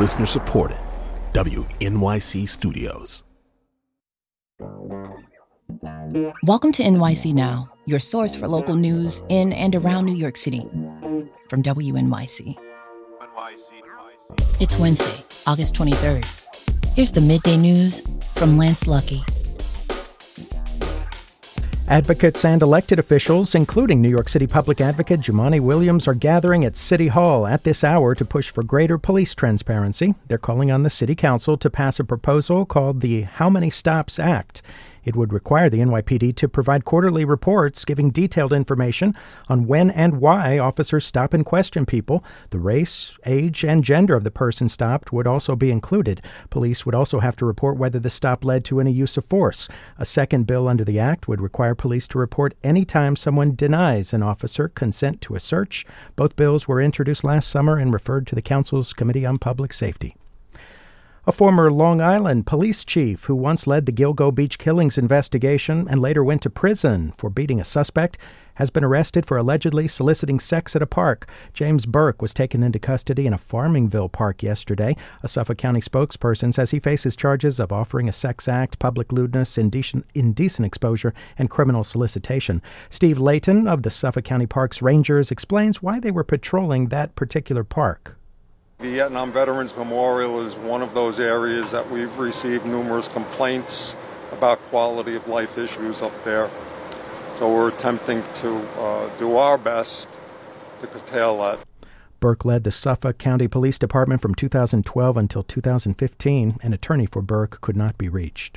Listener supported. WNYC Studios. Welcome to NYC Now, your source for local news in and around New York City. From WNYC. It's Wednesday, August 23rd. Here's the midday news from Lance Luckey. Advocates and elected officials, including New York City Public Advocate Jumaane Williams, are gathering at City Hall at this hour to push for greater police transparency. They're calling on the City Council to pass a proposal called the How Many Stops Act. It would require the NYPD to provide quarterly reports giving detailed information on when and why officers stop and question people. The race, age, and gender of the person stopped would also be included. Police would also have to report whether the stop led to any use of force. A second bill under the Act would require police to report any time someone denies an officer consent to a search. Both bills were introduced last summer and referred to the Council's Committee on Public Safety. A former Long Island police chief who once led the Gilgo Beach killings investigation and later went to prison for beating a suspect has been arrested for allegedly soliciting sex at a park. James Burke was taken into custody in a Farmingville park yesterday. A Suffolk County spokesperson says he faces charges of offering a sex act, public lewdness, indecent, indecent exposure, and criminal solicitation. Steve Layton of the Suffolk County Parks Rangers explains why they were patrolling that particular park. Vietnam Veterans Memorial is one of those areas that we've received numerous complaints about quality of life issues up there. So we're attempting to uh, do our best to curtail that. Burke led the Suffolk County Police Department from 2012 until 2015. An attorney for Burke could not be reached.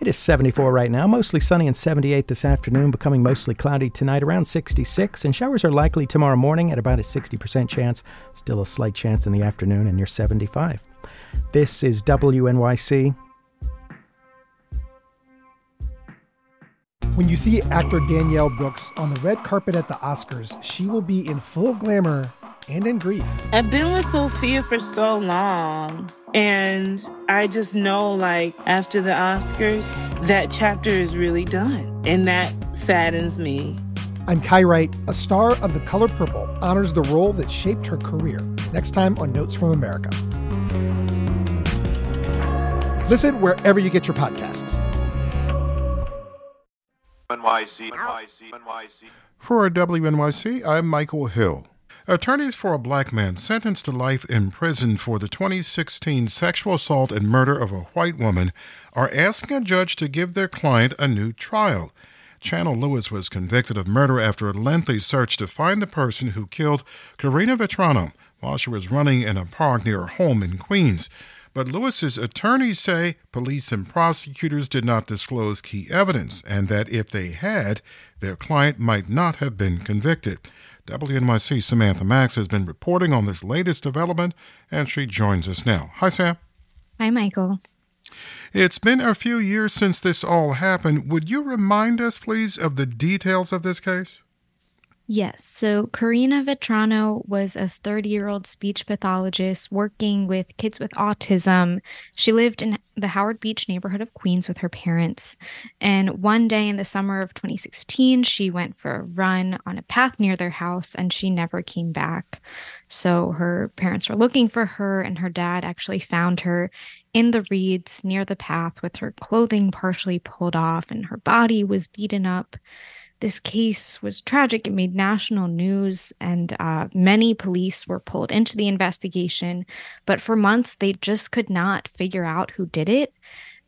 It is 74 right now, mostly sunny and 78 this afternoon, becoming mostly cloudy tonight around 66, and showers are likely tomorrow morning at about a 60% chance, still a slight chance in the afternoon and near 75. This is WNYC. When you see actor Danielle Brooks on the red carpet at the Oscars, she will be in full glamour and in grief. I've been with Sophia for so long. And I just know, like, after the Oscars, that chapter is really done. And that saddens me. I'm Kai Wright. A star of The Color Purple honors the role that shaped her career. Next time on Notes from America. Listen wherever you get your podcasts. NYC, NYC, NYC. For WNYC, I'm Michael Hill. Attorneys for a black man sentenced to life in prison for the 2016 sexual assault and murder of a white woman are asking a judge to give their client a new trial. Chanel Lewis was convicted of murder after a lengthy search to find the person who killed Karina Vetrano while she was running in a park near her home in Queens. But Lewis's attorneys say police and prosecutors did not disclose key evidence and that if they had, their client might not have been convicted. WNYC Samantha Max has been reporting on this latest development, and she joins us now. Hi, Sam. Hi, Michael. It's been a few years since this all happened. Would you remind us, please, of the details of this case? Yes. So Karina Vetrano was a 30 year old speech pathologist working with kids with autism. She lived in the Howard Beach neighborhood of Queens with her parents. And one day in the summer of 2016, she went for a run on a path near their house and she never came back. So her parents were looking for her, and her dad actually found her in the reeds near the path with her clothing partially pulled off and her body was beaten up this case was tragic. It made national news, and uh, many police were pulled into the investigation. But for months, they just could not figure out who did it.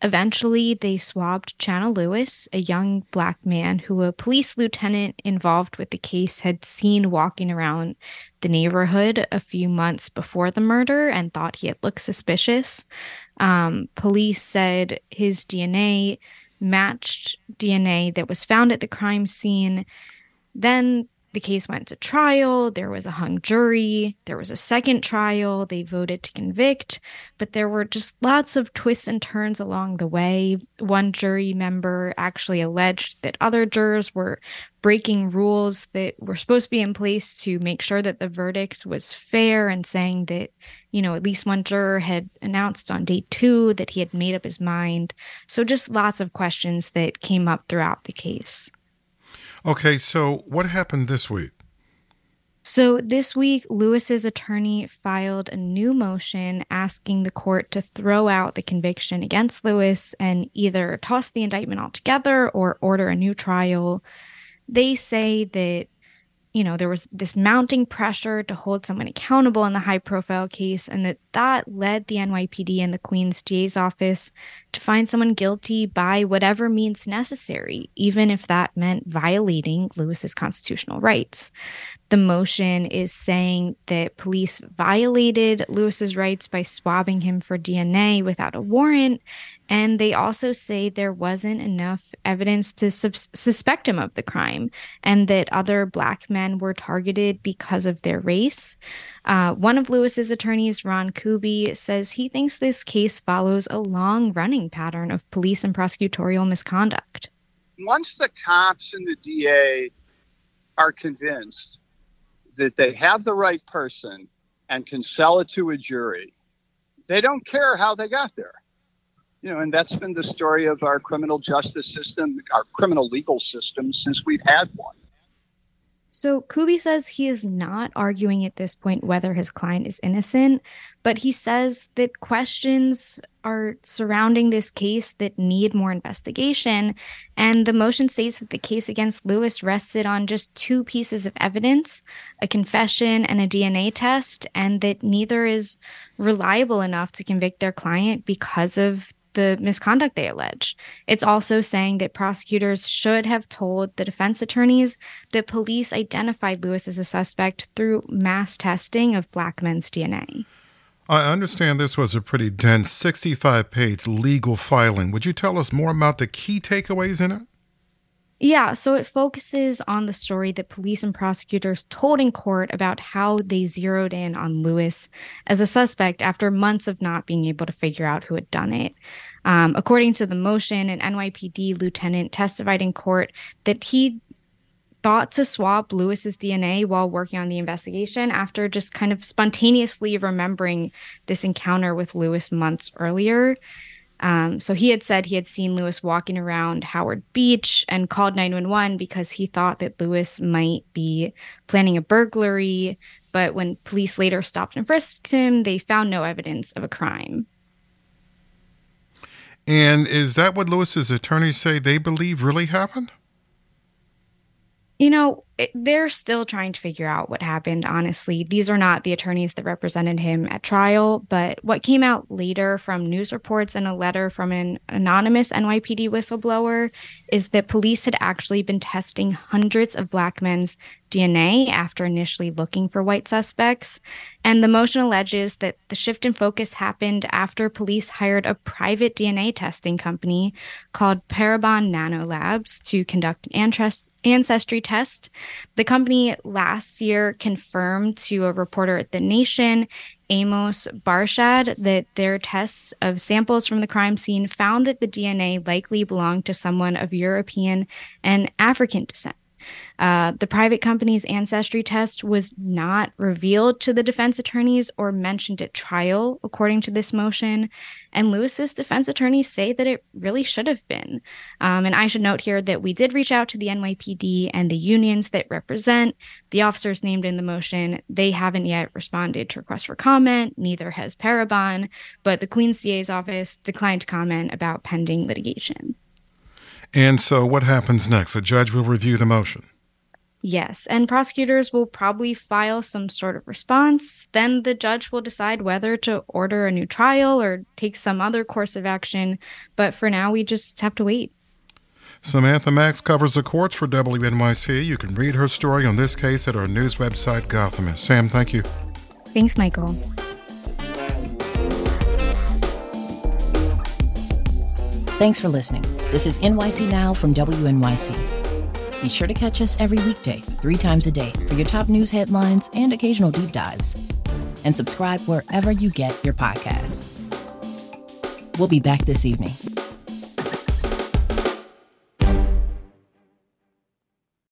Eventually, they swabbed Chanel Lewis, a young black man who a police lieutenant involved with the case had seen walking around the neighborhood a few months before the murder and thought he had looked suspicious. Um, police said his DNA matched DNA that was found at the crime scene. Then the case went to trial. There was a hung jury. There was a second trial. They voted to convict, but there were just lots of twists and turns along the way. One jury member actually alleged that other jurors were breaking rules that were supposed to be in place to make sure that the verdict was fair and saying that, you know, at least one juror had announced on day two that he had made up his mind. So just lots of questions that came up throughout the case. Okay, so what happened this week? So this week, Lewis's attorney filed a new motion asking the court to throw out the conviction against Lewis and either toss the indictment altogether or order a new trial. They say that you know, there was this mounting pressure to hold someone accountable in the high profile case, and that that led the NYPD and the Queen's DA's office to find someone guilty by whatever means necessary, even if that meant violating Lewis's constitutional rights. The motion is saying that police violated Lewis's rights by swabbing him for DNA without a warrant and they also say there wasn't enough evidence to sub- suspect him of the crime and that other black men were targeted because of their race. Uh, one of Lewis's attorneys, Ron Kuby, says he thinks this case follows a long running pattern of police and prosecutorial misconduct. Once the cops and the DA are convinced that they have the right person and can sell it to a jury, they don't care how they got there you know, and that's been the story of our criminal justice system, our criminal legal system since we've had one. So Kuby says he is not arguing at this point whether his client is innocent, but he says that questions are surrounding this case that need more investigation. And the motion states that the case against Lewis rested on just two pieces of evidence a confession and a DNA test, and that neither is reliable enough to convict their client because of the misconduct they allege. It's also saying that prosecutors should have told the defense attorneys that police identified Lewis as a suspect through mass testing of black men's DNA. I understand this was a pretty dense 65 page legal filing. Would you tell us more about the key takeaways in it? Yeah, so it focuses on the story that police and prosecutors told in court about how they zeroed in on Lewis as a suspect after months of not being able to figure out who had done it. Um, according to the motion, an NYPD lieutenant testified in court that he thought to swap Lewis's DNA while working on the investigation after just kind of spontaneously remembering this encounter with Lewis months earlier. Um, so he had said he had seen Lewis walking around Howard Beach and called 911 because he thought that Lewis might be planning a burglary. But when police later stopped and frisked him, they found no evidence of a crime. And is that what Lewis's attorneys say they believe really happened? You know, they're still trying to figure out what happened, honestly. These are not the attorneys that represented him at trial, but what came out later from news reports and a letter from an anonymous NYPD whistleblower is that police had actually been testing hundreds of black men's DNA after initially looking for white suspects. And the motion alleges that the shift in focus happened after police hired a private DNA testing company called Parabon Nanolabs to conduct an ancestry test. The company last year confirmed to a reporter at The Nation Amos Barshad that their tests of samples from the crime scene found that the DNA likely belonged to someone of European and African descent. Uh, the private company's ancestry test was not revealed to the defense attorneys or mentioned at trial, according to this motion. And Lewis's defense attorneys say that it really should have been. Um, and I should note here that we did reach out to the NYPD and the unions that represent the officers named in the motion. They haven't yet responded to requests for comment, neither has Parabon, but the Queen's DA's office declined to comment about pending litigation. And so, what happens next? The judge will review the motion. Yes, and prosecutors will probably file some sort of response. Then the judge will decide whether to order a new trial or take some other course of action. But for now, we just have to wait. Samantha Max covers the courts for WNYC. You can read her story on this case at our news website, Gothamist. Sam, thank you. Thanks, Michael. Thanks for listening. This is NYC Now from WNYC. Be sure to catch us every weekday, three times a day, for your top news headlines and occasional deep dives. And subscribe wherever you get your podcasts. We'll be back this evening.